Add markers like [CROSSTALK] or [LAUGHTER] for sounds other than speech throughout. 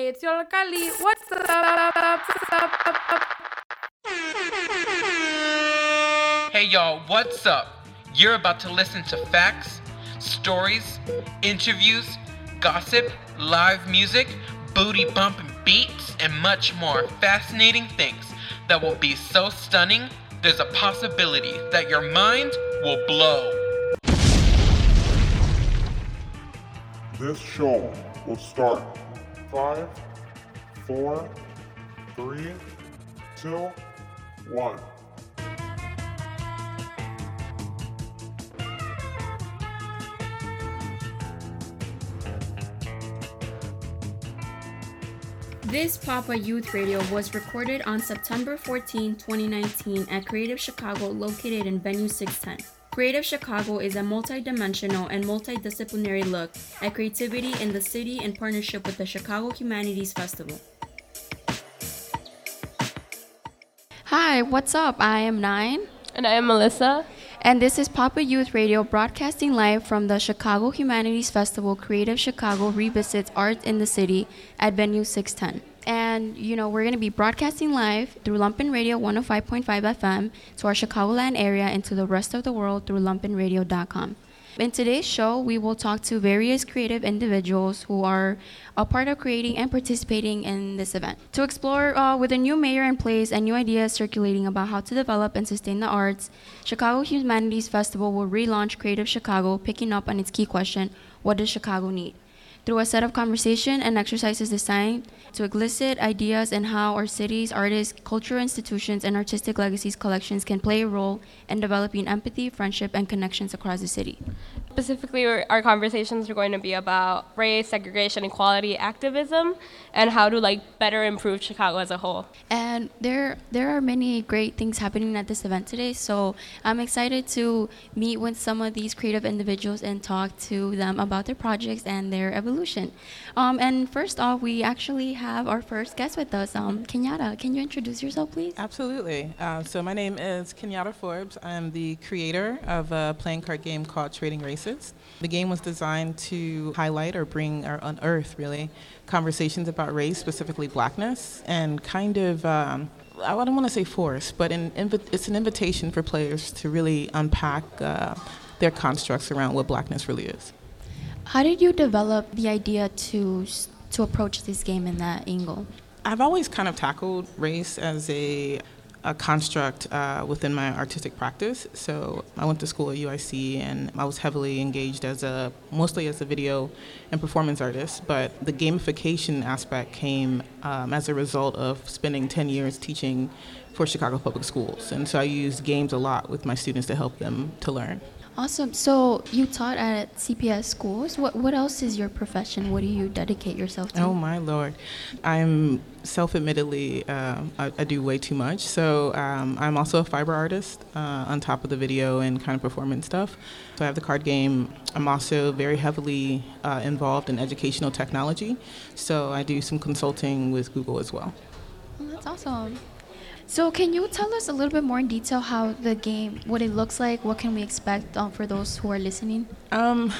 Hey, it's Yollocalli. What's up? Hey y'all, what's up? You're about to listen to facts, stories, interviews, gossip, live music, booty bumping beats, and much more fascinating things that will be so stunning, there's a possibility that your mind will blow. This show will start five, four, three, two, one. This Pop Up Youth Radio was recorded on September 14, 2019 at Creative Chicago located in Venue 610. Creative Chicago is a multi-dimensional and multidisciplinary look at creativity in the city in partnership with the Chicago Humanities Festival. Hi, what's up? I am Nine. And I am Melissa. And this is Pop Up Youth Radio broadcasting live from the Chicago Humanities Festival Creative Chicago revisits art in the city at venue 610. And, you know, we're going to be broadcasting live through Lumpen Radio 105.5 FM to our Chicagoland area and to the rest of the world through lumpenradio.com. In today's show, we will talk to various creative individuals who are a part of creating and participating in this event. To explore uh, with a new mayor in place and new ideas circulating about how to develop and sustain the arts, Chicago Humanities Festival will relaunch Creative Chicago, picking up on its key question What does Chicago need? Through a set of conversation and exercises designed to elicit ideas in how our cities, artists, cultural institutions, and artistic legacies collections can play a role in developing empathy, friendship, and connections across the city. Specifically, our conversations are going to be about race, segregation, equality, activism, and how to like better improve Chicago as a whole. And there, there are many great things happening at this event today. So I'm excited to meet with some of these creative individuals and talk to them about their projects and their evolution. Um, and first off, we actually have our first guest with us, um, Kenyatta. Can you introduce yourself, please? Absolutely. Uh, so my name is Kenyatta Forbes. I'm the creator of a playing card game called Trading races. The game was designed to highlight or bring or unearth really conversations about race, specifically blackness, and kind of. Um, I don't want to say force, but an invi- it's an invitation for players to really unpack uh, their constructs around what blackness really is. How did you develop the idea to to approach this game in that angle? I've always kind of tackled race as a a construct uh, within my artistic practice. So I went to school at UIC and I was heavily engaged as a mostly as a video and performance artist. But the gamification aspect came um, as a result of spending 10 years teaching for Chicago Public Schools, and so I used games a lot with my students to help them to learn. Awesome. So you taught at CPS schools. What what else is your profession? What do you dedicate yourself to? Oh my lord, I'm self-admittedly uh, I, I, do way too much. So um, I'm also a fiber artist uh, on top of the video and kind of performance stuff. So I have the card game. I'm also very heavily uh, involved in educational technology. So I do some consulting with Google as well. Oh, that's awesome. So can you tell us a little bit more in detail how the game, what it looks like, what can we expect um, for those who are listening? Um,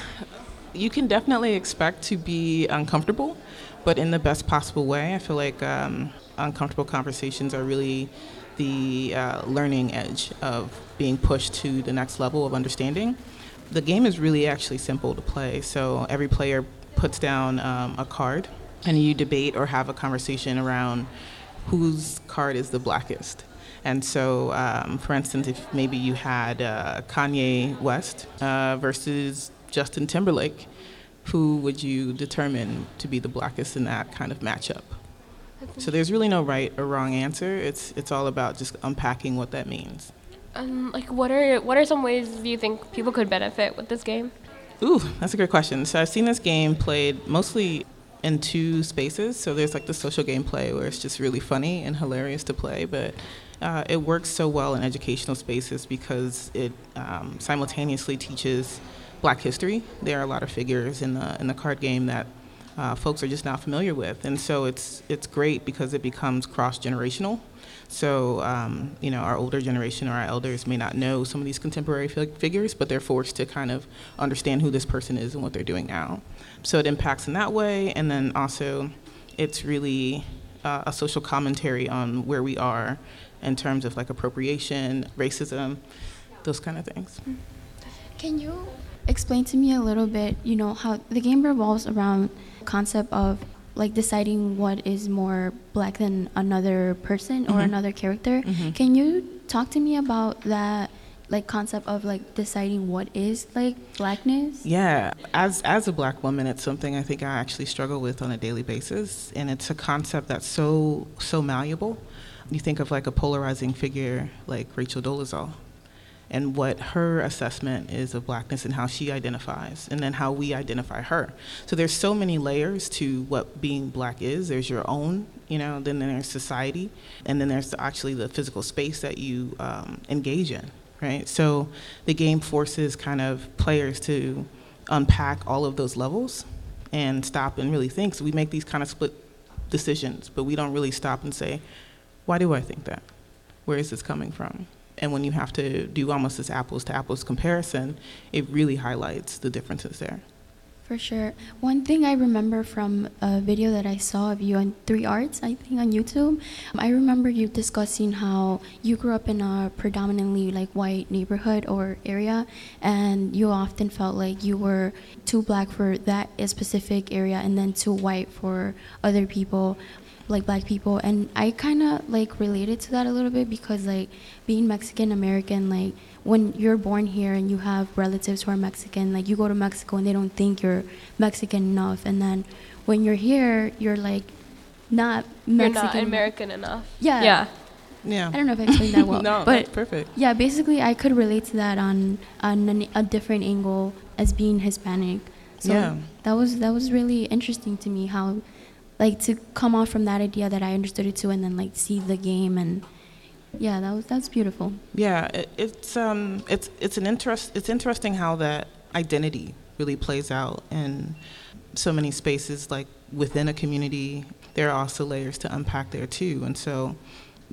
you can definitely expect to be uncomfortable, but in the best possible way. I feel like um, uncomfortable conversations are really the uh, learning edge of being pushed to the next level of understanding. The game is really actually simple to play. So every player puts down um, a card, and you debate or have a conversation around whose card is the blackest. And so, um, for instance, if maybe you had uh, Kanye West uh, versus Justin Timberlake, who would you determine to be the blackest in that kind of matchup? So there's really no right or wrong answer. It's it's all about just unpacking what that means. Um, like what are what are some ways do you think people could benefit with this game? Ooh, that's a great question. So I've seen this game played mostly in two spaces. So there's like the social gameplay where it's just really funny and hilarious to play, but uh, it works so well in educational spaces because it um, simultaneously teaches Black history. There are a lot of figures in the in the card game that uh, folks are just not familiar with, and so it's it's great because it becomes cross generational. So, um, you know, our older generation or our elders may not know some of these contemporary fig- figures, but they're forced to kind of understand who this person is and what they're doing now. So it impacts in that way, and then also It's really uh, a social commentary on where we are in terms of like appropriation, racism, those kind of things. Can you explain to me a little bit, you know, how the game revolves around the concept of like deciding what is more black than another person or Mhm. another character. Mhm. Can you talk to me about that like concept of like deciding what is like blackness? Yeah, as as a black woman, it's something I think I actually struggle with on a daily basis, and it's a concept that's so so malleable. You think of like a polarizing figure like Rachel Dolezal, and what her assessment is of blackness and how she identifies, and then how we identify her. So there's so many layers to what being black is. There's your own, you know, then there's society, and then there's actually the physical space that you um, engage in, right? So the game forces kind of players to unpack all of those levels and stop and really think. So we make these kind of split decisions, but we don't really stop and say, why do I think that? Where is this coming from? And when you have to do almost this apples to apples comparison, it really highlights the differences there. For sure. One thing I remember from a video that I saw of you on Three Arts, I think on YouTube, I remember you discussing how you grew up in a predominantly like white neighborhood or area, and you often felt like you were too black for that specific area and then too white for other people like black people and i kind of like related to that a little bit because like being mexican american like when you're born here and you have relatives who are mexican like you go to mexico and they don't think you're mexican enough and then when you're here you're like not Mexican. You're not American enough. Yeah. Yeah. Yeah. i don't know if i explained that [LAUGHS] well no, but that's perfect. yeah basically i could relate to that on on an, a different angle as being hispanic so Yeah. that was that was really interesting to me how like to come off from that idea that i understood it too and then like see the game and yeah that was that's beautiful Yeah, it, it's um, it's it's an interest. It's interesting how that identity really plays out in so many spaces. Like within a community, there are also layers to unpack there too. And so,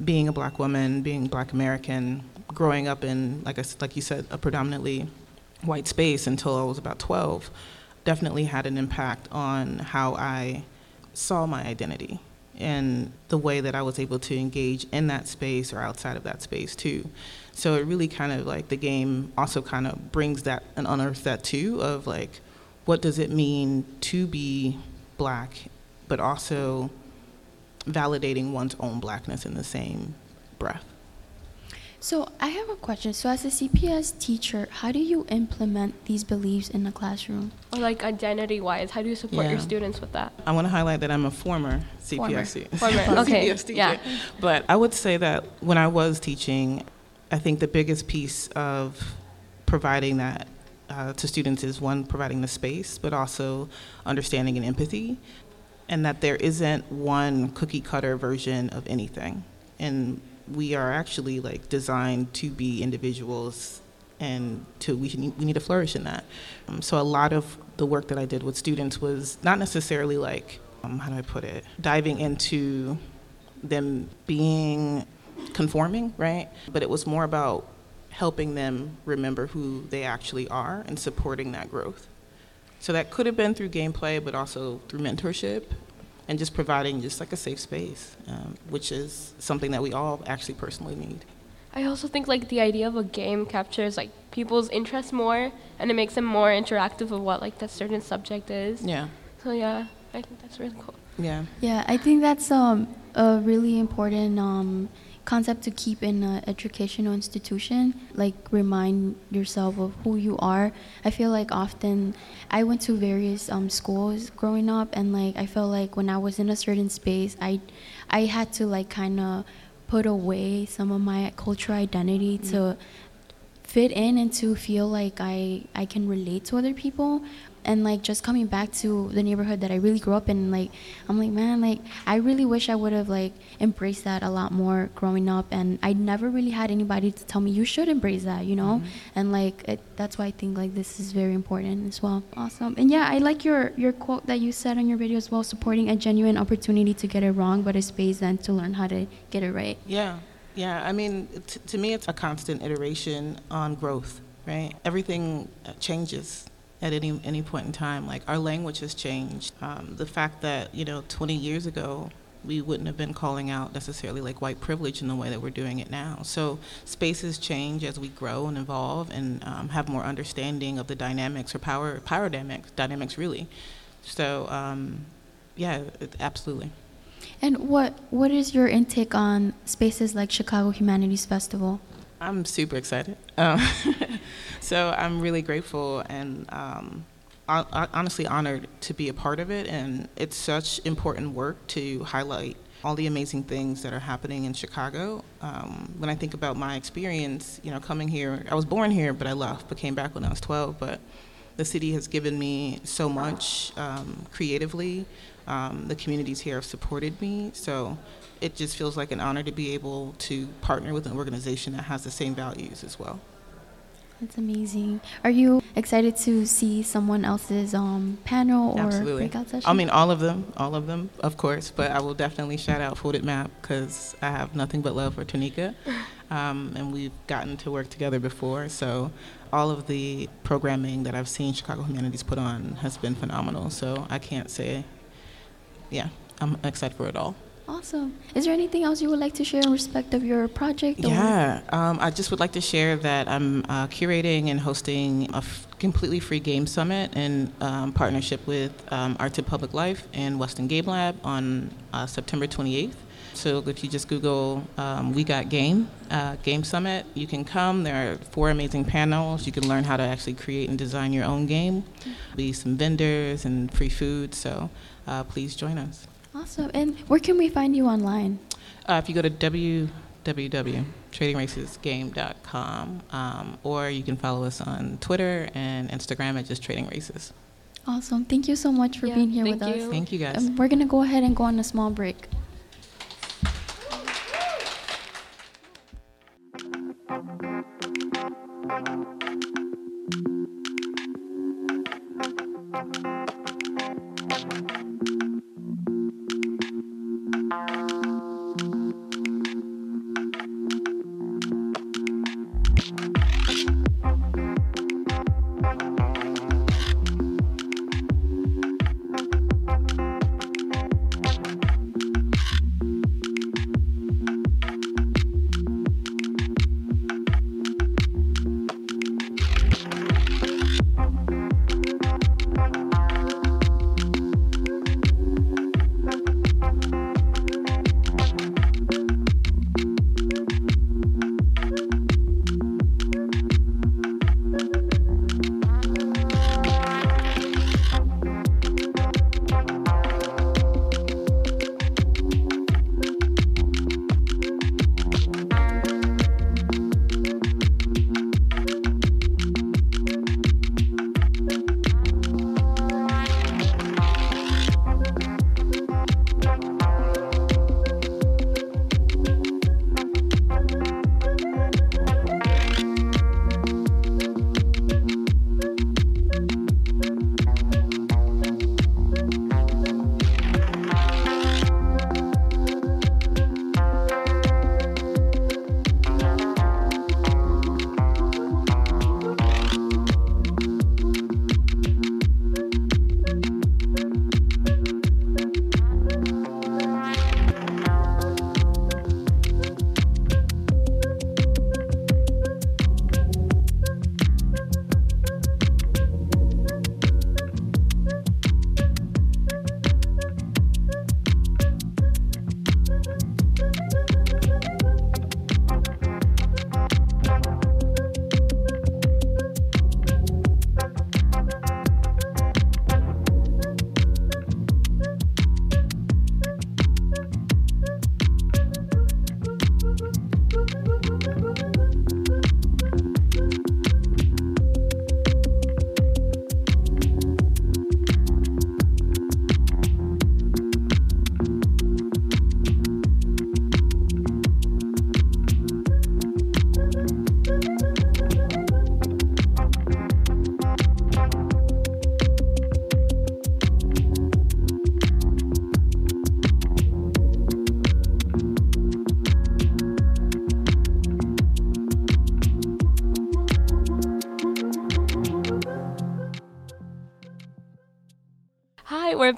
being a black woman, being black American, growing up in like I like you said, a predominantly white space until I was about twelve, definitely had an impact on how I saw my identity and the way that I was able to engage in that space or outside of that space too. So it really kind of like the game also kind of brings that and unearths that too of like what does it mean to be black, but also validating one's own blackness in the same breath. So i have a question so as a cps teacher how do you implement these beliefs in the classroom Or like identity wise, how do you support your students with that? I want to highlight that I'm a former CPS, Former, [LAUGHS] [LAUGHS] okay, CPS teacher. yeah. But I would say that when I was teaching, I think the biggest piece of providing that uh, to students is one, providing the space, but also understanding and empathy, and that there isn't one cookie cutter version of anything. And we are actually like designed to be individuals and to we need, we need to flourish in that. Um, so a lot of the work that I did with students was not necessarily like um, how do I put it, diving into them being conforming, right? But it was more about helping them remember who they actually are and supporting that growth. So that could have been through gameplay, but also through mentorship and just providing just like a safe space, um, which is something that we all actually personally need. I also think like the idea of a game captures like people's interest more and it makes them more interactive of what like that certain subject is. Yeah, So yeah, I think that's really cool. yeah. Yeah, I think that's um, a really important um, concept to keep in an educational institution. Like, remind yourself of who you are. I feel like often I went to various um, schools growing up, and like I felt like when I was in a certain space, I, I had to like kind of put away some of my cultural identity to fit in and to feel like I I can relate to other people and like just coming back to the neighborhood that I really grew up in like I'm like man like I really wish I would have like embraced that a lot more growing up and I never really had anybody to tell me you should embrace that you know? And like it, that's why I think like this is very important as well. Awesome. And yeah I like your your quote that you said on your video as well supporting a genuine opportunity to get it wrong but a space then to learn how to get it right. Yeah, yeah. I mean, t- to me, it's a constant iteration on growth, right? Everything uh, changes at any any point in time. Like our language has changed. Um, the fact that you know 20 years ago we wouldn't have been calling out necessarily like white privilege in the way that we're doing it now. So spaces change as we grow and evolve and um, have more understanding of the dynamics or power power dynamics dynamics really. So um, yeah, it, absolutely. And what what is your intake on spaces like Chicago Humanities Festival? I'm super excited. Um, [LAUGHS] so I'm really grateful and um, honestly honored to be a part of it. And it's such important work to highlight all the amazing things that are happening in Chicago. Um, when I think about my experience, you know, coming here, I was born here, but I left, but came back when I was 12. But the city has given me so much um, creatively. Um, the communities here have supported me. So it just feels like an honor to be able to partner with an organization that has the same values as well. That's amazing. Are you excited to see someone else's um, panel or Absolutely. breakout session? I mean, all of them, all of them, of course. But I will definitely shout out Folded Map because I have nothing but love for Tonika, [LAUGHS] um, and we've gotten to work together before. So all of the programming that I've seen Chicago Humanities put on has been phenomenal. So I can't say, yeah, I'm excited for it all. Awesome. Is there anything else you would like to share in respect of your project? Yeah, um, I just would like to share that I'm uh, curating and hosting a f- completely free game summit in um, partnership with um, Arts and Public Life and Weston Game Lab on uh, September 28th. So if you just Google um, We Got Game, uh, Game Summit, you can come. There are four amazing panels. You can learn how to actually create and design your own game. Be some vendors and free food. So uh, please join us. Awesome. And where can we find you online? Uh, if you go to www.tradingracesgame.com, um, or you can follow us on Twitter and Instagram at just Trading Races. Awesome. Thank you so much for Yeah, being here with you. us. Thank you guys. Um, we're going to go ahead and go on a small break.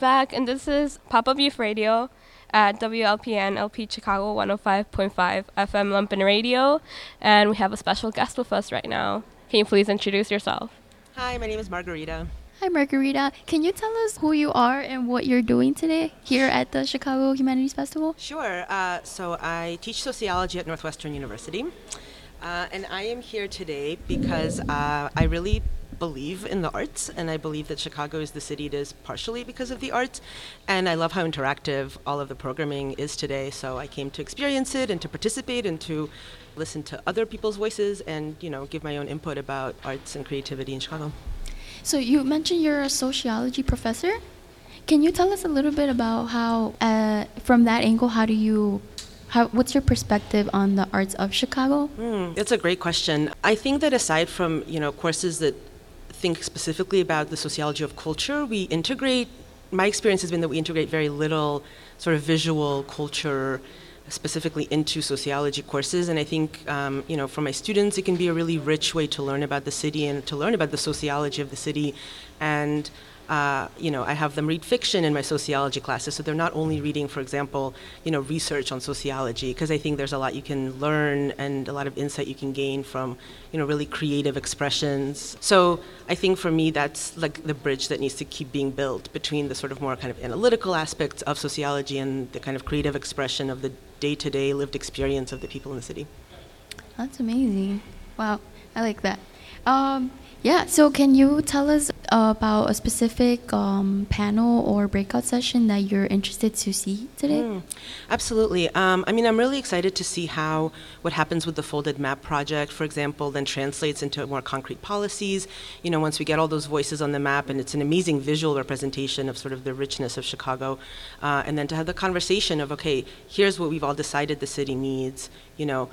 Back, and this is Pop Up Youth Radio at WLPN LP Chicago 105.5 FM Lumpen Radio, and we have a special guest with us right now. Can you please introduce yourself? Hi, my name is Margarita. Hi, Margarita. Can you tell us who you are and what you're doing today here at the Chicago Humanities Festival? Sure. Uh, so I teach sociology at Northwestern University, uh, and I am here today because uh, I really believe in the arts, and I believe that Chicago is the city it is partially because of the arts. And I love how interactive all of the programming is today. So I came to experience it and to participate and to listen to other people's voices and you know give my own input about arts and creativity in Chicago. So you mentioned you're a sociology professor. Can you tell us a little bit about how, uh, from that angle, how do you, how, what's your perspective on the arts of Chicago? Mm, that's a great question. I think that aside from you know courses that think specifically about the sociology of culture, we integrate. My experience has been that we integrate very little sort of visual culture specifically into sociology courses. And I think, um, you know, for my students, it can be a really rich way to learn about the city and to learn about the sociology of the city. And uh, you know, I have them read fiction in my sociology classes, so they're not only reading, for example, you know, research on sociology, because I think there's a lot you can learn and a lot of insight you can gain from, you know, really creative expressions. So I think for me, that's like the bridge that needs to keep being built between the sort of more kind of analytical aspects of sociology and the kind of creative expression of the day-to-day lived experience of the people in the city. That's amazing. Wow, I like that. Um, yeah, so can you tell us about a specific um, panel or breakout session that you're interested to see today? Mm, absolutely. Um, I mean, I'm really excited to see how what happens with the folded map project, for example, then translates into more concrete policies. You know, once we get all those voices on the map, and it's an amazing visual representation of sort of the richness of Chicago, uh, and then to have the conversation of, okay, here's what we've all decided the city needs. You know,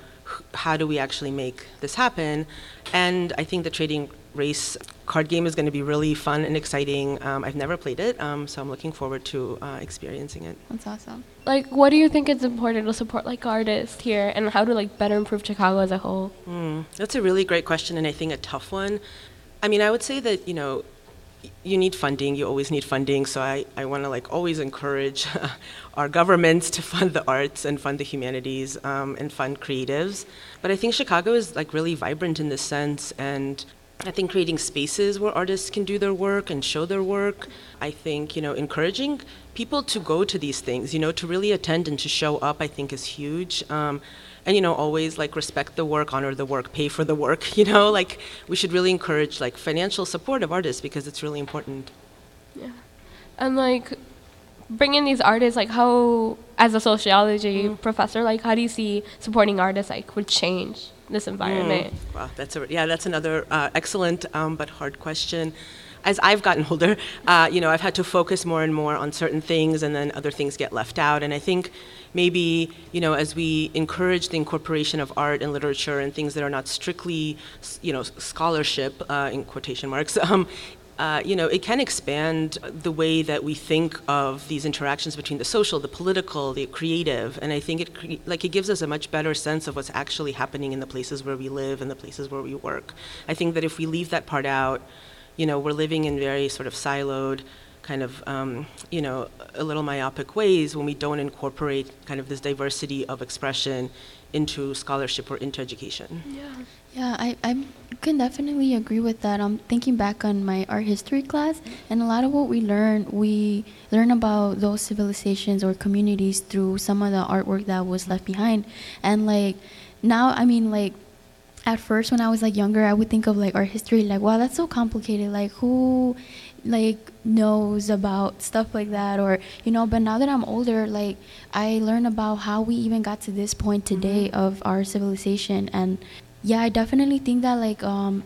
how do we actually make this happen? And I think the trading race card game is going to be really fun and exciting. Um, I've never played it, um, so I'm looking forward to uh, experiencing it. That's awesome. Like, what do you think is important to support like artists here, and how to like better improve Chicago as a whole? Mm, that's a really great question, and I think a tough one. I mean, I would say that you know you need funding you always need funding so i, I want to like always encourage [LAUGHS] our governments to fund the arts and fund the humanities um, and fund creatives but i think chicago is like really vibrant in this sense and I think creating spaces where artists can do their work and show their work. I think, you know, encouraging people to go to these things, you know, to really attend and to show up, I think is huge. Um, and, you know, always like respect the work, honor the work, pay for the work, [LAUGHS] you know, like we should really encourage like financial support of artists because it's really important. Yeah. And like bringing these artists, like how, as a sociology mm. professor, like how do you see supporting artists like would change? This environment? Mm. Wow, that's a, yeah, that's another uh, excellent um, but hard question. As I've gotten older, uh, you know, I've had to focus more and more on certain things, and then other things get left out. And I think maybe, you know, as we encourage the incorporation of art and literature and things that are not strictly, you know, scholarship uh, in quotation marks, [LAUGHS] um, uh, you know, it can expand the way that we think of these interactions between the social, the political, the creative, and I think it cre- like it gives us a much better sense of what's actually happening in the places where we live and the places where we work. I think that if we leave that part out, you know, we're living in very sort of siloed, kind of, um, you know, a little myopic ways when we don't incorporate kind of this diversity of expression into scholarship or into education. Yeah. Yeah, I, I can definitely agree with that. I'm thinking back on my art history class, and a lot of what we learn, we learn about those civilizations or communities through some of the artwork that was left behind. And like now, I mean, like at first when I was like younger, I would think of like art history, like wow, that's so complicated. Like who like knows about stuff like that or you know but now that i'm older like i learn about how we even got to this point today mm-hmm. of our civilization and yeah, I definitely think that like um,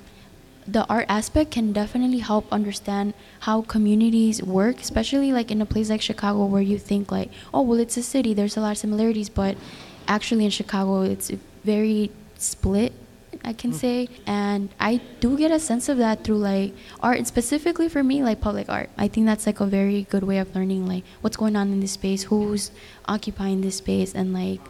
the art aspect can definitely help understand how communities work, especially like in a place like Chicago where you think like, oh well, it's a city, there's a lot of similarities, but actually in Chicago it's very split. I can mm. say, and I do get a sense of that through like art, and specifically for me, like public art. I think that's like a very good way of learning like what's going on in this space, who's occupying this space, and like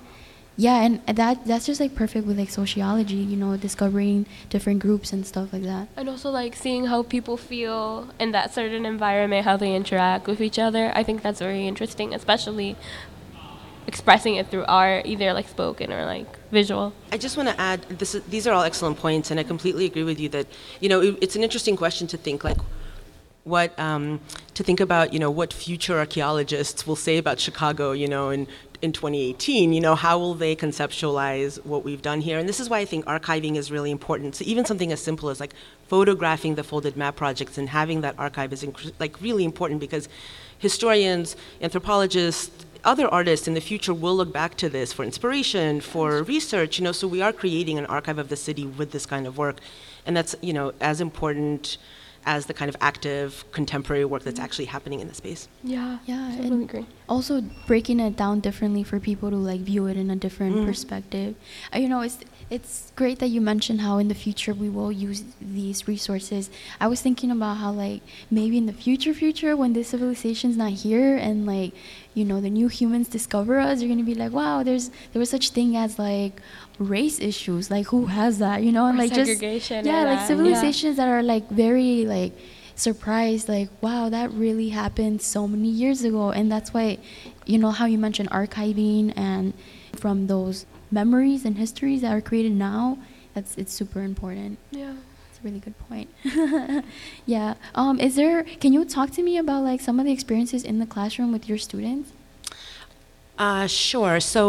yeah, and that that's just like perfect with like sociology, you know, discovering different groups and stuff like that. And also like seeing how people feel in that certain environment, how they interact with each other. I think that's very interesting, especially expressing it through art, either like spoken or like visual. I just want to add this is, these are all excellent points, and I completely agree with you that you know it, it's an interesting question to think like what um, to think about you know what future archaeologists will say about Chicago you know in in 2018 you know how will they conceptualize what we've done here and this is why I think archiving is really important so even something as simple as like photographing the folded map projects and having that archive is inc- like really important because historians anthropologists other artists in the future will look back to this for inspiration, for research, you know, so we are creating an archive of the city with this kind of work. And that's, you know, as important as the kind of active contemporary work that's actually happening in the space. Yeah. Yeah, Totally agree. also breaking it down differently for people to like view it in a different Mm. perspective. Uh, you know, it's it's great that you mentioned how in the future we will use these resources. I was thinking about how like maybe in the future future when this civilization's not here and like you know the new humans discover us, you're gonna be like, wow, there's there was such thing as like race issues. Like who has that? You know, and Or like segregation just yeah, like that, yeah. civilizations that are like very like surprised like wow that really happened so many years ago and that's why you know how you mentioned archiving and from those memories and histories that are created now that's it's super important Yeah. it's a really good point [LAUGHS] yeah um is there can you talk to me about like some of the experiences in the classroom with your students Uh, sure. So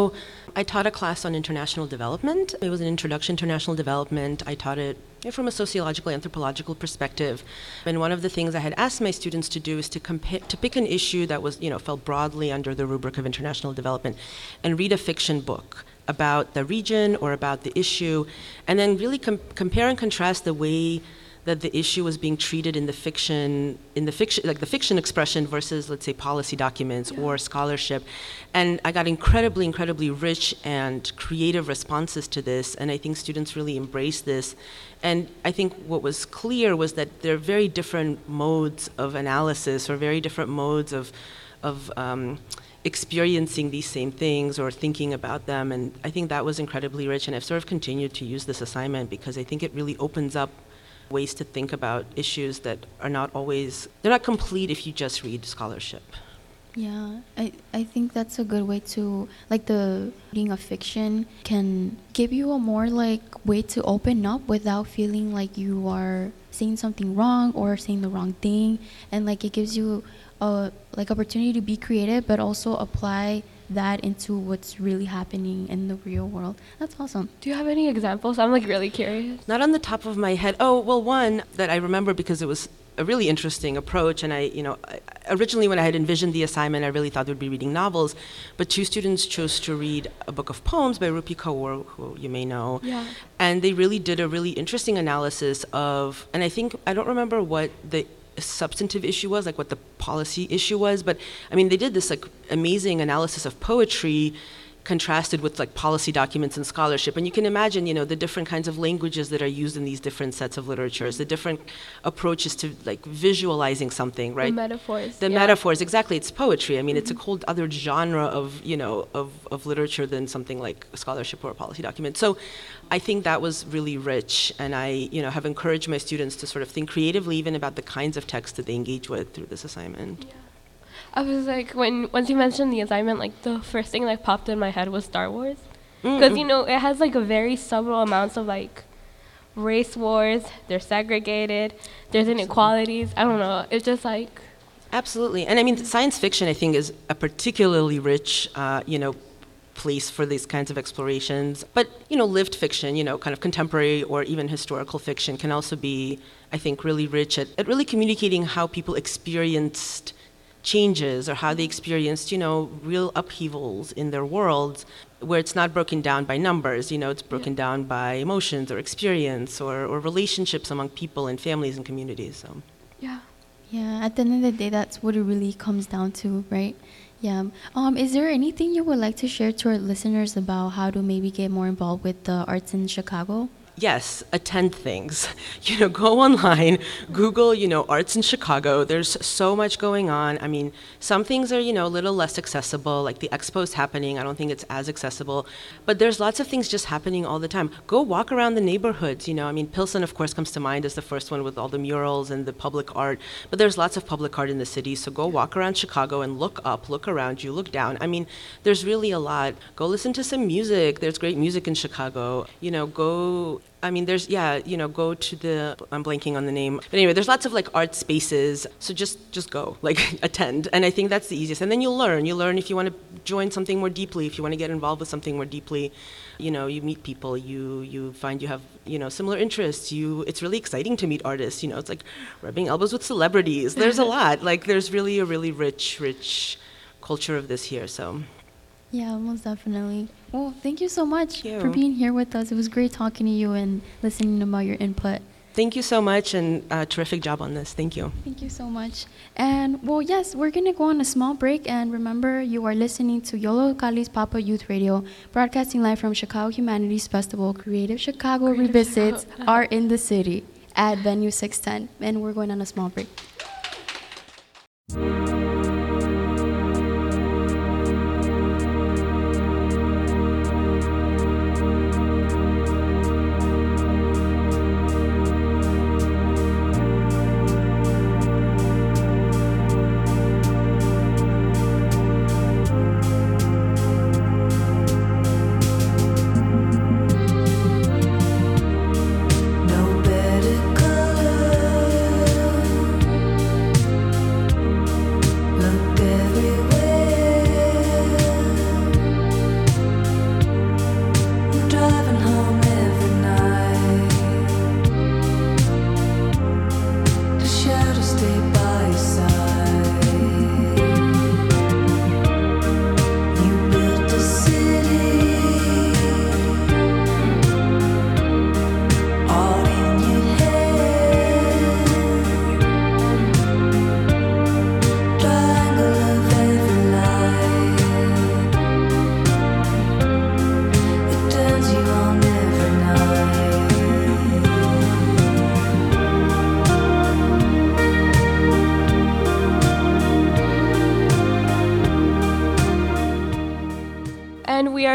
I taught a class on international development. It was an introduction to international development. I taught it from a sociological, anthropological perspective. And one of the things I had asked my students to do is to compare, to pick an issue that was, you know, fell broadly under the rubric of international development, and read a fiction book about the region or about the issue, and then really com- compare and contrast the way that the issue was being treated in the fiction in the fiction like the fiction expression versus let's say policy documents or scholarship. And i got incredibly incredibly rich and creative responses to this and i think students really embraced this. And i think what was clear was that there are very different modes of analysis or very different modes of of um, experiencing these same things or thinking about them and i think that was incredibly rich and i've sort of continued to use this assignment because i think it really opens up ways to think about issues that are not always they're not complete if you just read scholarship. Yeah, I, I think that's a good way to like the reading of fiction can give you a more like way to open up without feeling like you are saying something wrong or saying the wrong thing and like it gives you a like opportunity to be creative but also apply that into what's really happening in the real world. That's awesome. Do you have any examples? I'm like really curious. not on the top of my head oh well one that i remember because it was a really interesting approach and i you know originally when i had envisioned the assignment i really thought they would be reading novels but two students chose to read a book of poems by rupi kaur who you may know Yeah. and they really did a really interesting analysis of and i think i don't remember what the substantive issue was like what the policy issue was but i mean they did this like amazing analysis of poetry contrasted with like policy documents and scholarship. And you can imagine you know the different kinds of languages that are used in these different sets of literatures the different approaches to like visualizing something right? The metaphors. the yeah. metaphors exactly. It's poetry. I mean it's a mm-hmm. whole other genre of you know of, of literature than something like a scholarship or a policy document. So i think that was really rich. And i you know have encouraged my students to sort of think creatively even about the kinds of texts that they engage with through this assignment I was like, when once you mentioned the assignment, like the first thing that popped in my head was Star Wars, Mm, because you know it has like a very subtle amounts of like race wars. They're segregated. There's inequalities. I don't know. It's just like Absolutely, and I mean, science fiction I think is a particularly rich, uh, you know, place for these kinds of explorations. But you know, lived fiction, you know, kind of contemporary or even historical fiction, can also be, I think, really rich at, at really communicating how people experienced changes or how they experienced, you know, real upheavals in their worlds, where it's not broken down by numbers. You know, it's broken down by emotions or experience or, or relationships among people and families and communities. So. yeah. Yeah, at the end of the day, that's what it really comes down to, right? Yeah. Um, is there anything you would like to share to our listeners about how to maybe get more involved with the arts in Chicago? Yes, attend things. [LAUGHS] You know, go online, Google, you know, arts in Chicago. There's so much going on. I mean, some things are, you know, a little less accessible, like the expo's happening. I don't think it's as accessible. But there's lots of things just happening all the time. Go walk around the neighborhoods, you know. I mean, Pilsen, of course, comes to mind as the first one with all the murals and the public art. But there's lots of public art in the city. So go walk around Chicago and look up, look around you, look down. I mean, there's really a lot. Go listen to some music. There's great music in Chicago. You know, go I mean, there's yeah, you know, go to the I'm blanking on the name, but anyway, there's lots of like art spaces. So just just go, [LAUGHS] like attend, and I think that's the easiest. And then you'll learn. You learn if you want to join something more deeply, if you want to get involved with something more deeply. You know, you meet people, you you find you have you know similar interests. You it's really exciting to meet artists. You know, it's like rubbing elbows with celebrities. There's a [LAUGHS] lot. Like there's really a really rich rich culture of this here. So. Yeah, most definitely. Well, thank you so much Thank for being here with us. It was great talking to you and listening about your input. Thank you so much, and uh, terrific job on this. Thank you. Thank you so much. And well, yes, we're going to go on a small break. And remember, you are listening to Yolo Kali's Pop Up Youth Radio, broadcasting live from Chicago Humanities Festival. Creative Chicago revisits are in the City at Venue 610. And we're going on a small break.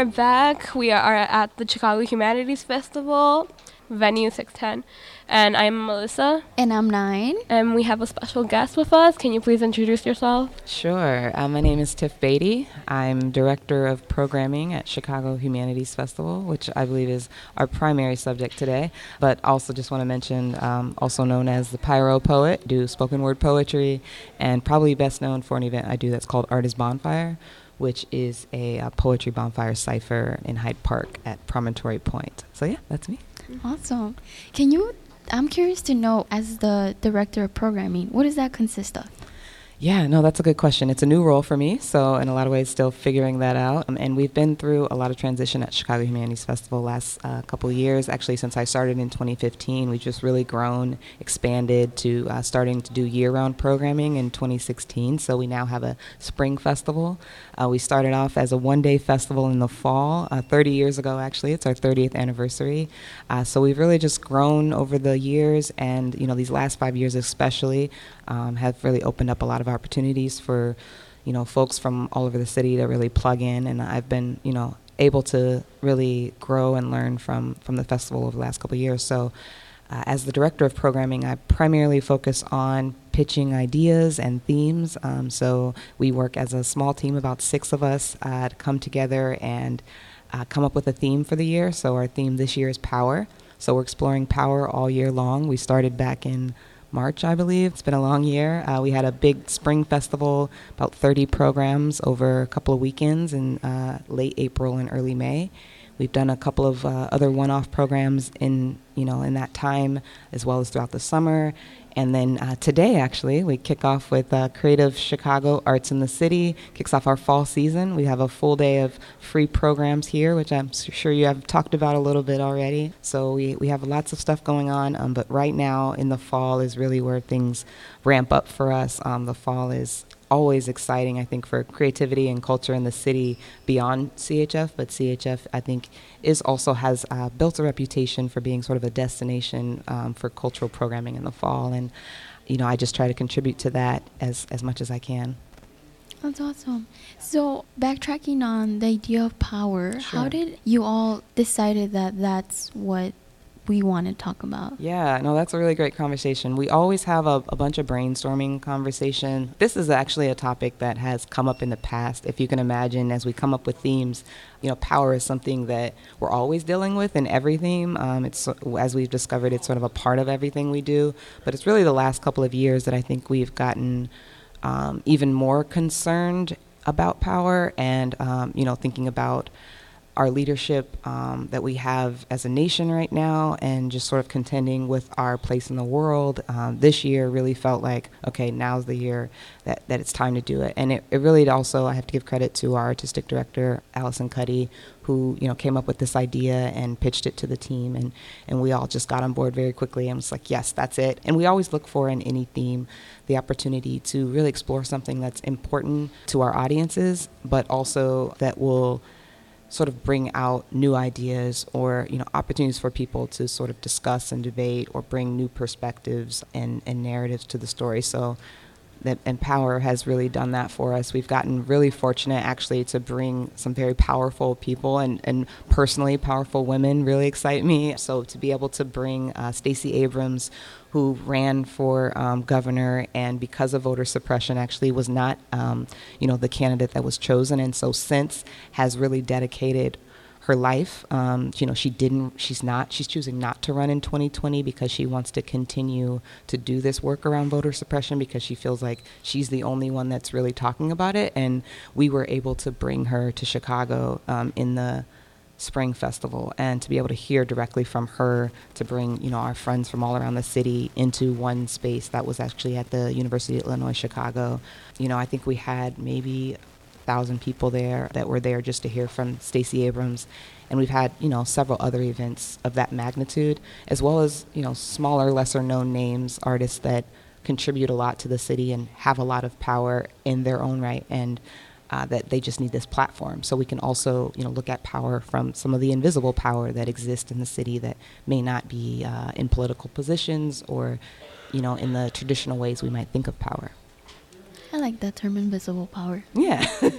Back. We are at the Chicago Humanities Festival, venue 610. And I'm Melissa. And I'm nine. And we have a special guest with us. Can you please introduce yourself? Sure. Uh, my name is Tiff Beatty. I'm Director of Programming at Chicago Humanities Festival, which I believe is our primary subject today. But also just want to mention, um, also known as the Pyro Poet, do spoken word poetry, and probably best known for an event I do that's called Art is Bonfire, which is a uh, poetry bonfire cipher in Hyde Park at Promontory Point. So yeah, that's me. Awesome. Can you? I'm curious to know, as the director of programming, what does that consist of? Yeah, no, that's a good question. It's a new role for me, so in a lot of ways, still figuring that out. Um, and we've been through a lot of transition at Chicago Humanities Festival last uh, couple years. Actually, since I started in 2015, we've just really grown, expanded to uh, starting to do year-round programming in 2016. So we now have a spring festival. Uh, we started off as a one-day festival in the fall, uh, 30 years ago. Actually, it's our 30th anniversary. Uh, so we've really just grown over the years, and you know, these last five years especially um, have really opened up a lot of opportunities for, you know, folks from all over the city to really plug in. And I've been, you know, able to really grow and learn from from the festival over the last couple years. So, uh, as the director of programming, I primarily focus on pitching ideas and themes. Um, so we work as a small team, about six of us, uh, to come together and uh, come up with a theme for the year. So our theme this year is power. So we're exploring power all year long. We started back in March, I believe. It's been a long year. Uh, we had a big spring festival, about 30 programs over a couple of weekends in uh, late April and early May. We've done a couple of uh, other one-off programs in you know in that time, as well as throughout the summer. And then uh, today, actually, we kick off with uh, Creative Chicago Arts in the City. Kicks off our fall season. We have a full day of free programs here, which I'm sure you have talked about a little bit already. So we, we have lots of stuff going on. Um, but right now in the fall is really where things ramp up for us. Um, the fall is always exciting, I think, for creativity and culture in the city beyond CHF. But CHF, I think, is also has uh, built a reputation for being sort of a destination um, for cultural programming in the fall, and you know, I just try to contribute to that as as much as I can. That's awesome. So backtracking on the idea of power, how did you all decided that that's what we want to talk about? Yeah, no, that's a really great conversation. We always have a, a bunch of brainstorming conversation. This is actually a topic that has come up in the past. If you can imagine, as we come up with themes, you know, power is something that we're always dealing with in every theme. Um, it's as we've discovered, it's sort of a part of everything we do. But it's really the last couple of years that I think we've gotten um, even more concerned about power and um, you know thinking about our leadership um, that we have as a nation right now and just sort of contending with our place in the world um, this year really felt like okay now's the year that, that it's time to do it. And it, it really also i have to give credit to our artistic director alison cuddy who you know came up with this idea and pitched it to the team. And, and we all just got on board very quickly and was like yes that's it. And we always look for in any theme the opportunity to really explore something that's important to our audiences but also that will sort of bring out new ideas or you know opportunities for people to sort of discuss and debate or bring new perspectives and, and narratives to the story. So that and power has really done that for us. We've gotten really fortunate actually to bring some very powerful people and, and personally powerful women really excite me. So to be able to bring uh, stacey abrams who ran for um, governor and because of voter suppression actually was not um, you know the candidate that was chosen. And so since has really dedicated her life um, you know she didn't she's not she's choosing not to run in 2020 because she wants to continue to do this work around voter suppression because she feels like she's the only one that's really talking about it. And we were able to bring her to chicago um, in the spring festival and to be able to hear directly from her to bring you know our friends from all around the city into one space that was actually at the university of illinois chicago. You know i think we had maybe a thousand people there that were there just to hear from stacey abrams. And we've had you know several other events of that magnitude as well as you know smaller lesser known names artists that contribute a lot to the city and have a lot of power in their own right. And uh, that they just need this platform. So we can also, you know, look at power from some of the invisible power that exists in the city that may not be uh, in political positions or, you know, in the traditional ways we might think of power. I like that term, invisible power. Yeah. [LAUGHS]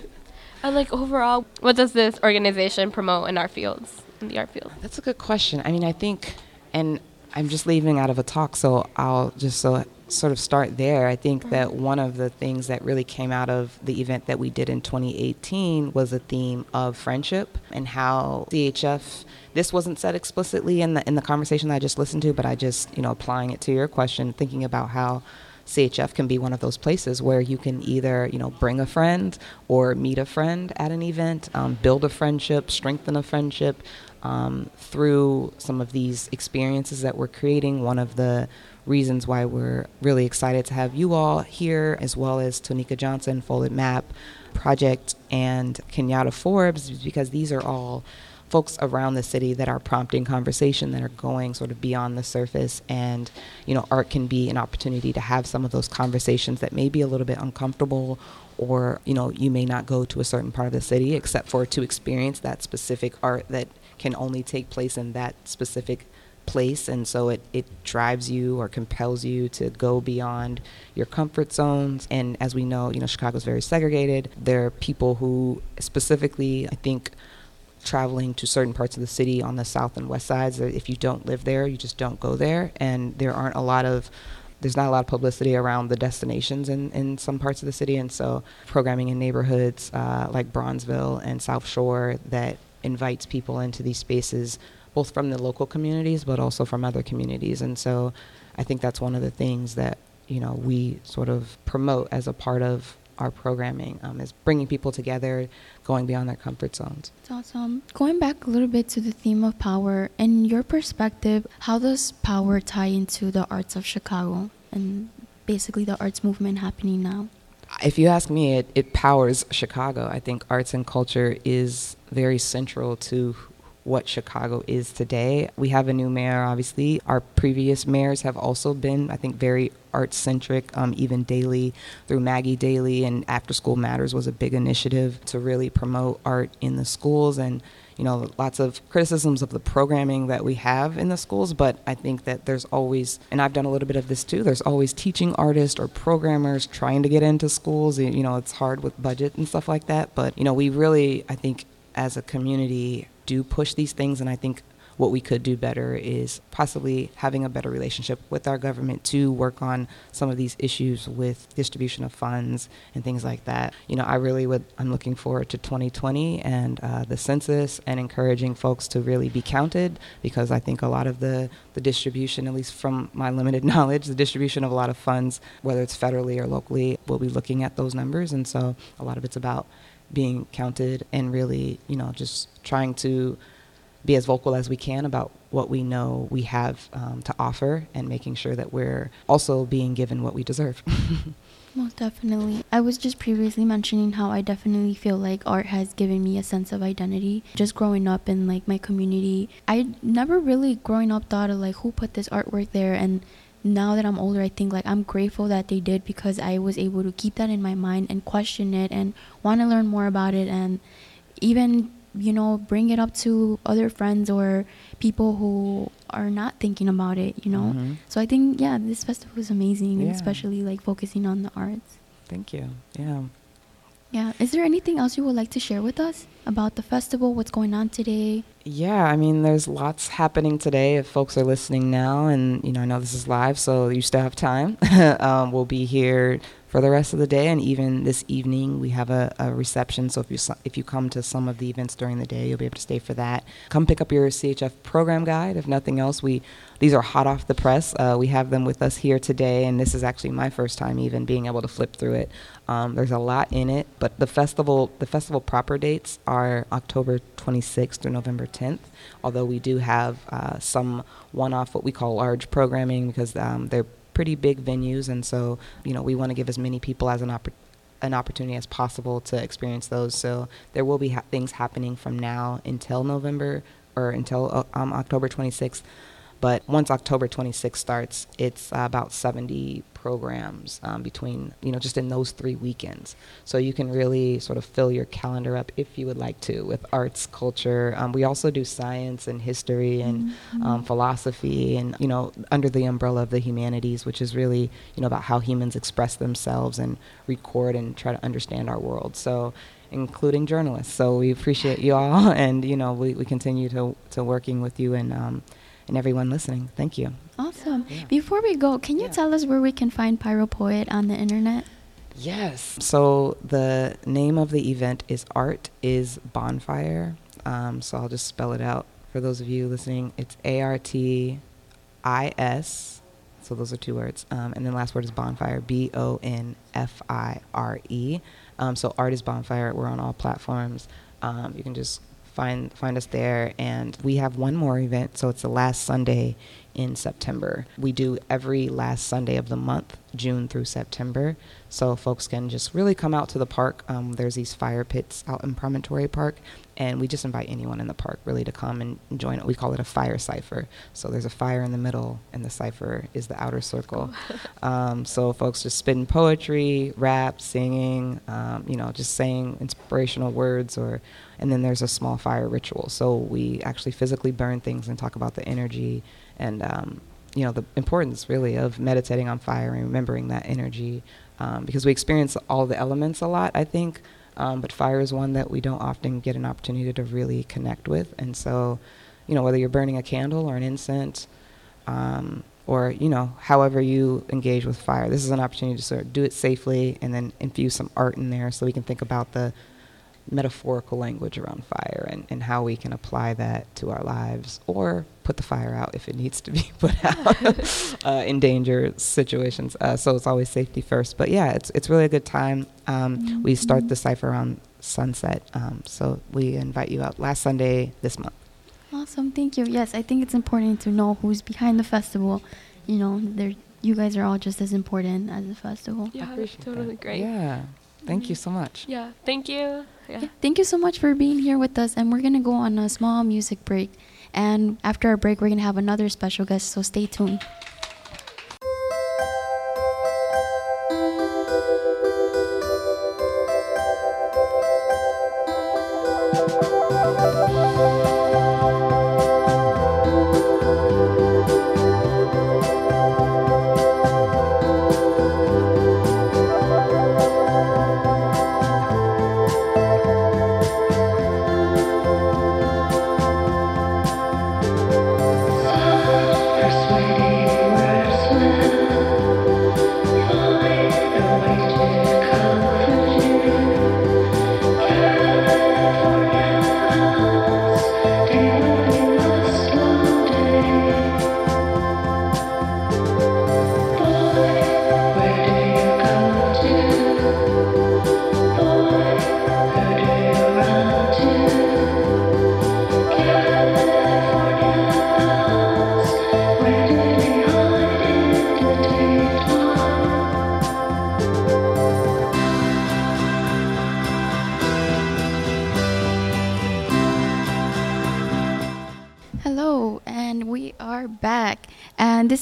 I like overall, what does this organization promote in our fields, in the art field? That's a good question. I mean, I think, and I'm just leaving out of a talk, so I'll just so sort of start there. I think that one of the things that really came out of the event that we did in 2018 was a theme of friendship and how CHF. This wasn't said explicitly in the in the conversation that I just listened to, but I just you know applying it to your question, thinking about how CHF can be one of those places where you can either, you know, bring a friend or meet a friend at an event, um, build a friendship, strengthen a friendship um, through some of these experiences that we're creating. One of the reasons why we're really excited to have you all here, as well as Tonika Johnson, Folded Map Project, and Kenyatta Forbes, because these are all folks around the city that are prompting conversation that are going sort of beyond the surface. And you know art can be an opportunity to have some of those conversations that may be a little bit uncomfortable or you know you may not go to a certain part of the city except for to experience that specific art that can only take place in that specific place and so it, it drives you or compels you to go beyond your comfort zones. And as we know you know chicago's very segregated. There are people who specifically i think traveling to certain parts of the city on the south and west sides if you don't live there you just don't go there. And there aren't a lot of there's not a lot of publicity around the destinations in, in some parts of the city. And so programming in neighborhoods uh, like bronzeville and south shore that invites people into these spaces both from the local communities but also from other communities and so i think that's one of the things that you know we sort of promote as a part of our programming um, is bringing people together going beyond their comfort zones It's awesome. Going back a little bit to the theme of power, in your perspective, how does power tie into the arts of Chicago and basically the arts movement happening now? if you ask me, it, it powers Chicago. I think arts and culture is very central to what Chicago is today. We have a new mayor, obviously. Our previous mayors have also been, I think, very art centric, um, even Daley through Maggie Daley and After School Matters was a big initiative to really promote art in the schools and you know, lots of criticisms of the programming that we have in the schools, but I think that there's always, and I've done a little bit of this too, there's always teaching artists or programmers trying to get into schools. You know, it's hard with budget and stuff like that, but, you know, we really, I think, as a community, do push these things, and I think what we could do better is possibly having a better relationship with our government to work on some of these issues with distribution of funds and things like that. You know, I really would, I'm looking forward to 2020 and uh, the census and encouraging folks to really be counted because I think a lot of the, the distribution, at least from my limited [LAUGHS] knowledge, the distribution of a lot of funds, whether it's federally or locally, we'll be looking at those numbers. And so a lot of it's about being counted and really, you know, just trying to be as vocal as we can about what we know we have um, to offer and making sure that we're also being given what we deserve. [LAUGHS] Most definitely. I was just previously mentioning how I definitely feel like art has given me a sense of identity. Just growing up in like my community, I never really growing up thought of like who put this artwork there and now that I'm older, I think like I'm grateful that they did because I was able to keep that in my mind and question it and want to learn more about it and even you know, bring it up to other friends or people who are not thinking about it, you know. Mhm. So I think yeah, this festival is amazing, Yeah. especially like focusing on the arts. Thank you. Yeah. Yeah. Is there anything else you would like to share with us about the festival? What's going on today? Yeah, I mean, there's lots happening today. If folks are listening now, and you know, I know this is live, so you still have time. [LAUGHS] um, we'll be here for the rest of the day, and even this evening we have a, a reception. So if you if you come to some of the events during the day, you'll be able to stay for that. Come pick up your CHF program guide. If nothing else, we these are hot off the press. Uh, we have them with us here today, and this is actually my first time even being able to flip through it. Um, there's a lot in it, but the festival the festival proper dates are October 26th through November 10th. Although we do have uh, some one-off what we call large programming because um, they're pretty big venues, and so you know we want to give as many people as an oppor- an opportunity as possible to experience those. So there will be ha- things happening from now until November or until uh, um, October 26th. But once October 26th starts, it's uh, about 70 programs um, between, you know, just in those three weekends. So you can really sort of fill your calendar up if you would like to with arts, culture. Um, we also do science and history and um, philosophy and, you know, under the umbrella of the humanities, which is really, you know, about how humans express themselves and record and try to understand our world. So including journalists. So we appreciate you all [LAUGHS] and, you know, we, we continue to, to working with you and, um, and everyone listening. Thank you. Awesome. Yeah. Before we go, can you Yeah. tell us where we can find Pyro Poet on the internet? Yes. So the name of the event is Art is Bonfire. Um, so I'll just spell it out for those of you listening. It's A R T I S. So those are two words. Um, and then last word is bonfire. B O N F I R E. Um, so Art is Bonfire. We're on all platforms. Um, you can just find find us there. And we have one more event. So it's the last Sunday in September. We do every last Sunday of the month, June through September. So folks can just really come out to the park. Um, there's these fire pits out in Promontory Park, and we just invite anyone in the park really to come and join it. We call it a fire cipher. So there's a fire in the middle, and the cipher is the outer circle. [LAUGHS] um, so folks just spitting poetry, rap, singing, um, you know, just saying inspirational words, or and then there's a small fire ritual. So we actually physically burn things and talk about the energy and um, you know the importance really of meditating on fire and remembering that energy um, because we experience all the elements a lot i think um, but fire is one that we don't often get an opportunity to really connect with. And so you know whether you're burning a candle or an incense um, or you know however you engage with fire this is an opportunity to sort of do it safely and then infuse some art in there so we can think about the metaphorical language around fire and, and how we can apply that to our lives or put the fire out if it needs to be [LAUGHS] put out [LAUGHS] uh, in danger situations. Uh, so it's always safety first. But yeah, it's, it's really a good time. Um, We start the cipher around sunset. Um, so we invite you out last Sunday this month. Awesome, thank you. Yes, I think it's important to know who's behind the festival. You know, they're you guys are all just as important as the festival. Yeah, that's Appreciate totally that. great. Yeah. Thank you so much. Yeah, thank you. Yeah. Yeah, thank you so much for being here with us. And we're going to go on a small music break. And after our break, we're going to have another special guest. So stay tuned.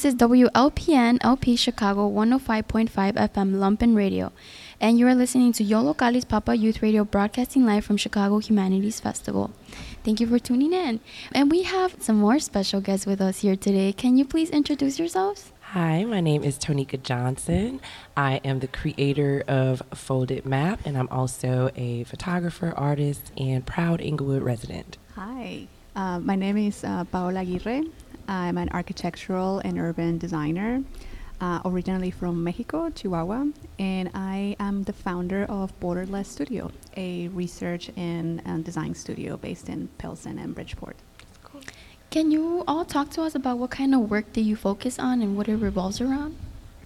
Is WLPN LP Chicago 105.5 FM Lumpen Radio. And you are listening to Yollocalli's Papa Youth Radio broadcasting live from Chicago Humanities Festival. Thank you for tuning in. And we have some more special guests with us here today. Can you please introduce yourselves? Hi, my name is Tonika Johnson. I am the creator of Folded Map, and I'm also a photographer, artist, and proud Englewood resident. Hi, uh, my name is uh, Paola Aguirre. I'm an architectural and urban designer, uh, originally from Mexico, Chihuahua, and I am the founder of Borderless Studio, a research and design studio based in Pilsen and Bridgeport. Can you all talk to us about what kind of work that you focus on and what it revolves around?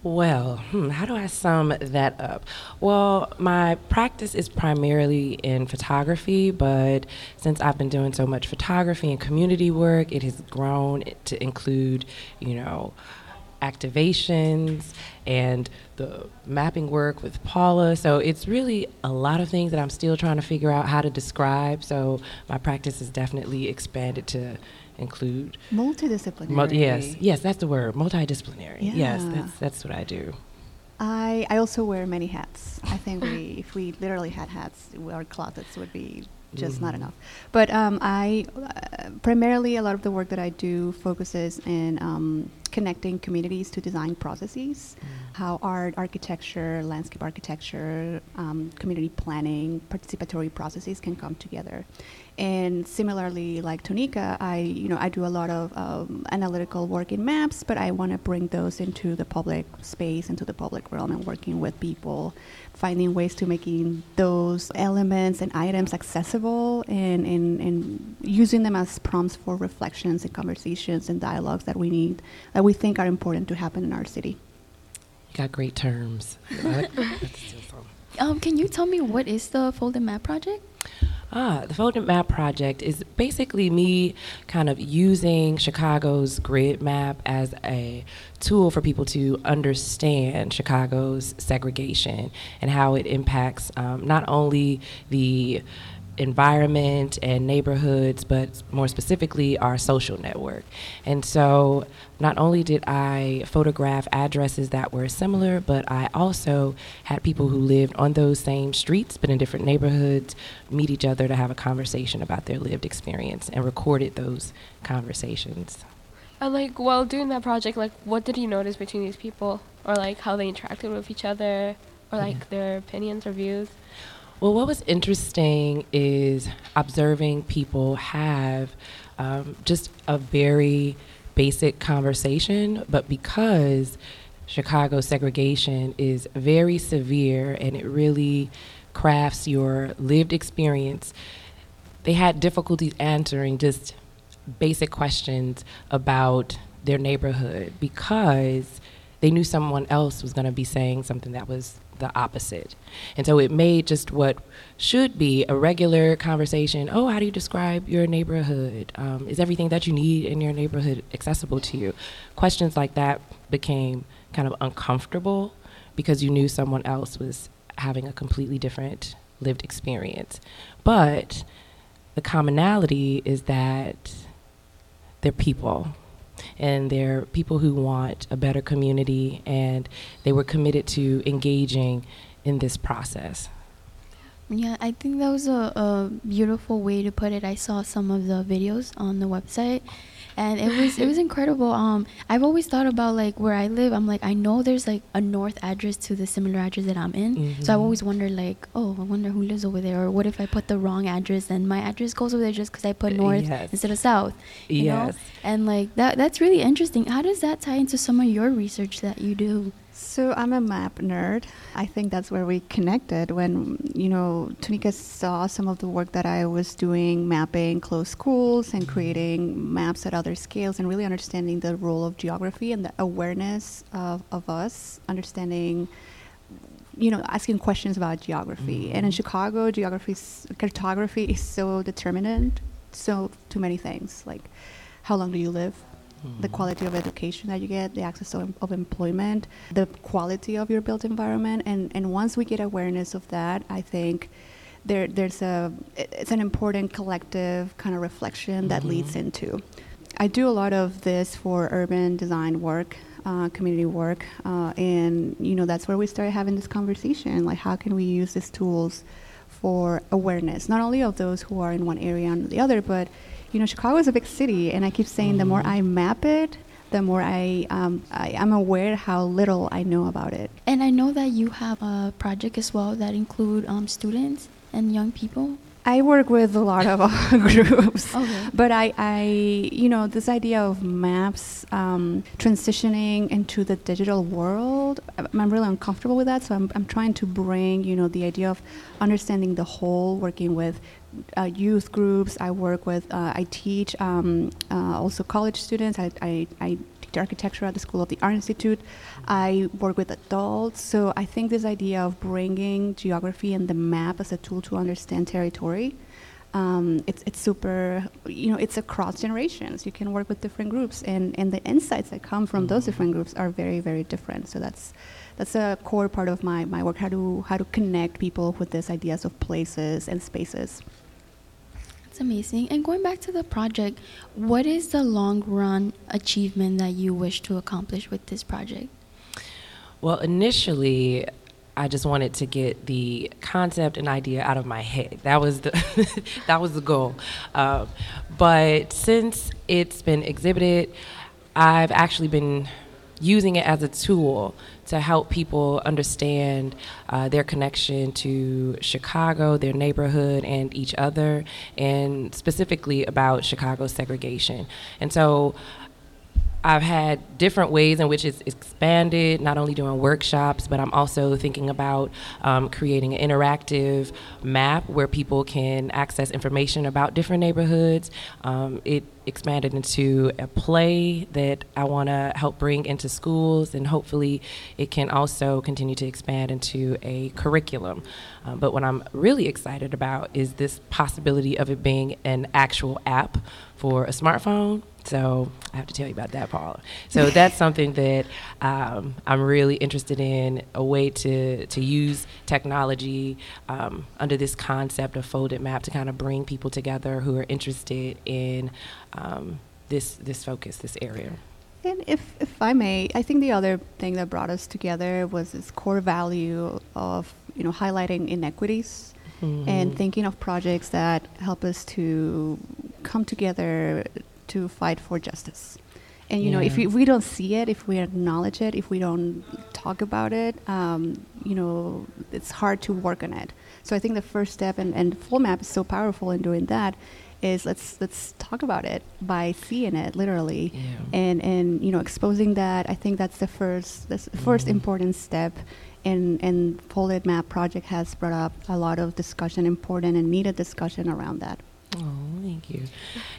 Well, hmm, how do I sum that up? Well, my practice is primarily in photography, but since I've been doing so much photography and community work, it has grown to include, you know, activations and the mapping work with Paula. So it's really a lot of things that I'm still trying to figure out how to describe. So my practice has definitely expanded to include Multidisciplinary. Mul- yes, yes, that's the word. Multidisciplinary. Yes, that's that's what I do. I, I also wear many hats. I think we, [LAUGHS] if we literally had hats, our closets would be just not Mhm. enough. But um, I uh, primarily a lot of the work that I do focuses in um, connecting communities to design processes, how art, architecture, landscape architecture, um, community planning, participatory processes can come together. And similarly, like Tonika, I you know I do a lot of um, analytical work in maps, but I want to bring those into the public space, into the public realm, and working with people, finding ways to making those elements and items accessible, and, and, and using them as prompts for reflections and conversations and dialogues that we need, that we think are important to happen in our city. You got great terms. [LAUGHS] [LAUGHS] Um, can you tell me what is the Folded Map Project? Ah, the Folded Map Project is basically me kind of using Chicago's grid map as a tool for people to understand Chicago's segregation and how it impacts um, not only the environment and neighborhoods, but more specifically our social network. And so not only did I photograph addresses that were similar, but I also had people who lived on those same streets but in different neighborhoods meet each other to have a conversation about their lived experience and recorded those conversations. And like while doing that project, like what did you notice between these people, or like how they interacted with each other, or like mm-hmm. their opinions or views? Well, what was interesting is observing people have um, just a very basic conversation, but because Chicago segregation is very severe and it really crafts your lived experience, they had difficulties answering just basic questions about their neighborhood because they knew someone else was going to be saying something that was the opposite. And so it made just what should be a regular conversation oh, how do you describe your neighborhood? Um, is everything that you need in your neighborhood accessible to you? Questions like that became kind of uncomfortable because you knew someone else was having a completely different lived experience. But the commonality is that they're people and they're people who want a better community and they were committed to engaging in this process. Yeah, I think that was a, a beautiful way to put it. I saw some of the videos on the website and it was it was incredible. Um I've always thought about like where I live. I'm like I know there's like a north address to the similar address that I'm in. Mm-hmm. So I've always wondered like, oh, I wonder who lives over there or what if I put the wrong address and my address goes over there just cuz I put north Yes. instead of south. You know? Yes. And like that that's really interesting. How does that tie into some of your research that you do? So I'm a map nerd. I think that's where we connected when, you know, Tonika saw some of the work that I was doing, mapping closed schools and mm-hmm. creating maps at other scales and really understanding the role of geography and the awareness of, of us, understanding, you know, asking questions about geography. Mm-hmm. And in Chicago, geography, cartography is so determinant, so too many things, like how long do you live? The quality of education that you get, the access of, of employment, the quality of your built environment, and and once we get awareness of that, I think there there's a it's an important collective kind of reflection that leads into. I do a lot of this for urban design work, uh, community work, uh, and you know that's where we started having this conversation. Like, how can we use these tools for awareness, not only of those who are in one area and the other, but you know, Chicago is a big city, and I keep saying the more I map it, the more I, um, I am aware how little I know about it. And I know that you have a project as well that include um, students and young people. I work with a lot of [LAUGHS] groups, Okay. but I, I, you know, this idea of maps um, transitioning into the digital world, I'm I'm really uncomfortable with that. So I'm, I'm trying to bring, you know, the idea of understanding the whole, working with uh, youth groups. I work with, uh, I teach um, uh, also college students. I, I, I teach architecture at the School of the Art Institute. I work with adults. So I think this idea of bringing geography and the map as a tool to understand territory. Um, it's, it's super, you know, it's across generations. You can work with different groups, and, and the insights that come from those different groups are very, very different. So that's, that's a core part of my, my work, how to, how to connect people with these ideas of places and spaces. That's amazing. And going back to the project, what is the long run achievement that you wish to accomplish with this project? Well, initially, I just wanted to get the concept and idea out of my head. That was the [LAUGHS] that was the goal. Um, but since it's been exhibited, I've actually been using it as a tool to help people understand uh, their connection to Chicago, their neighborhood, and each other, and specifically about Chicago segregation. And so I've had different ways in which it's expanded, not only doing workshops, but I'm also thinking about um, creating an interactive map where people can access information about different neighborhoods. Um, it expanded into a play that I want to help bring into schools, and hopefully it can also continue to expand into a curriculum. Um, but what I'm really excited about is this possibility of it being an actual app for a smartphone. So I have to tell you about that, Paula. So that's something that um, I'm really interested in a way to, to use technology um, under this concept of folded map to kind of bring people together who are interested in um, this, this focus, this area. And if, if I may, I think the other thing that brought us together was this core value of you know highlighting inequities and thinking of projects that help us to come together to fight for justice. And you know, if we, if we don't see it, if we acknowledge it, if we don't talk about it, um, you know, it's hard to work on it. So I think the first step, and, and Folded Map is so powerful in doing that, is let's let's talk about it by seeing it literally Yeah. and and you know exposing that i think that's the first that's the 1st important step and and folded map project has brought up a lot of discussion important and needed discussion around that Oh, thank you.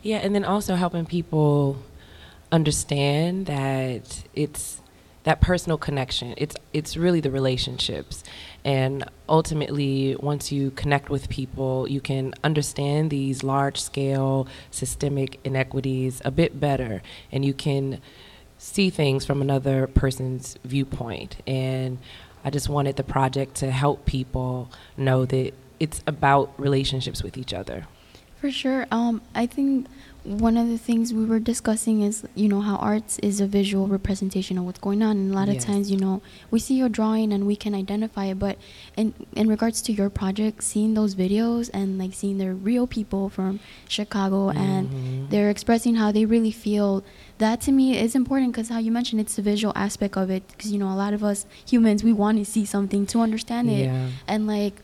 Yeah, and then also helping people understand that it's that personal connection. It's it's really the relationships. And ultimately, once you connect with people, you can understand these large scale systemic inequities a bit better and you can see things from another person's viewpoint. And I just wanted the project to help people know that it's about relationships with each other. For sure. Um, I think one of the things we were discussing is, you know, how arts is a visual representation of what's going on. And a lot Yes. of times, you know, we see your drawing and we can identify it. But in, in regards to your project, seeing those videos and like seeing the real people from Chicago and they're expressing how they really feel, that to me is important because how you mentioned it's the visual aspect of it. Because, you know, a lot of us humans, we want to see something to understand it. Yeah. And like,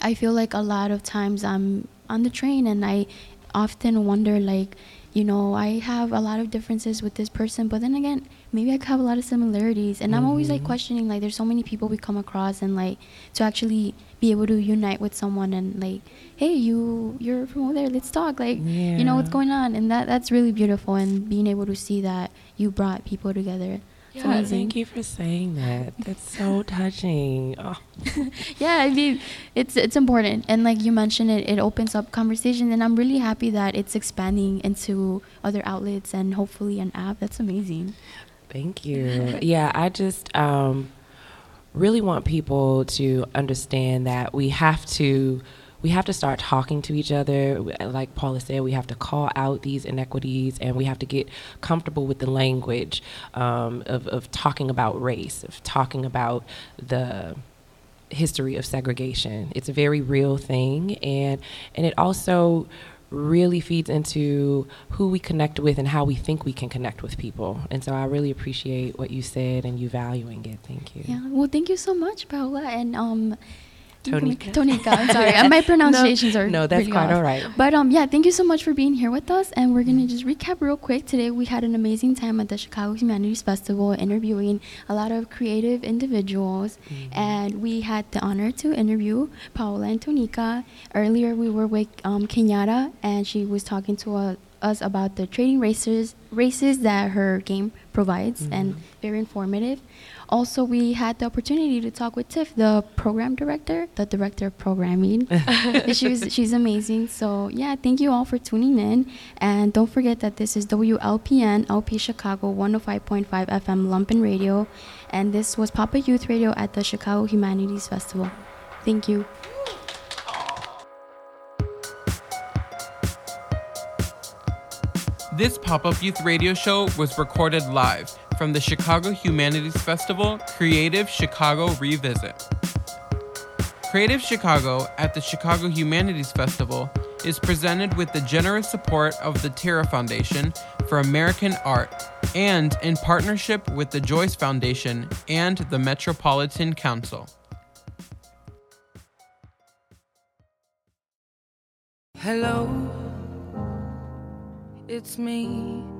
I feel like a lot of times I'm on the train and I often wonder like, you know, I have a lot of differences with this person, but then again, maybe I could have a lot of similarities. And I'm always like Mhm. questioning like there's so many people we come across and like to actually be able to unite with someone and like, hey, you you're from over there, let's talk. Like, you know what's going on. And that that's really beautiful and being able to see that you brought people together. Yeah, thank you for saying that. That's so [LAUGHS] touching. Oh. [LAUGHS] yeah, I mean, it's it's important, and like you mentioned, it it opens up conversation, and I'm really happy that it's expanding into other outlets and hopefully an app. That's amazing. Thank you. yeah, I just um, really want people to understand that we have to we have to start talking to each other. Like Paula said, we have to call out these inequities, and we have to get comfortable with the language um, of of talking about race, of talking about the history of segregation. It's a very real thing, and and it also really feeds into who we connect with and how we think we can connect with people. And so I really appreciate what you said and you valuing it. Thank you. Yeah. Well, thank you so much, Paola, and um. Tonika. Tonika, I'm sorry. uh, My pronunciations are no, that's really quite off. all right. But um, yeah, thank you so much for being here with us. And we're gonna just recap real quick. Today we had an amazing time at the Chicago Humanities Festival, interviewing a lot of creative individuals, and we had the honor to interview Paola and Tonika. Earlier we were with um, Kenyatta, and she was talking to uh, us about the trading races races that her game provides, and very informative. Also, we had the opportunity to talk with Tiff, the program director, the director of programming. [LAUGHS] she was, she's amazing. So, yeah, thank you all for tuning in. And don't forget that this is WLPN, LP Chicago 105.5 FM Lumpen Radio. And this was Pop Up Youth Radio at the Chicago Humanities Festival. Thank you. This pop up youth radio show was recorded live from the Chicago Humanities Festival Creative Chicago Revisit. Creative Chicago at the Chicago Humanities Festival is presented with the generous support of the Terra Foundation for American Art and in partnership with the Joyce Foundation and the Metropolitan Council. Hello, it's me.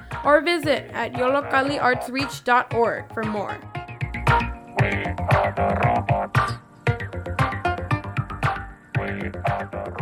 or visit at yollocalliartsreach.org for more. We are the robots. We are the robots.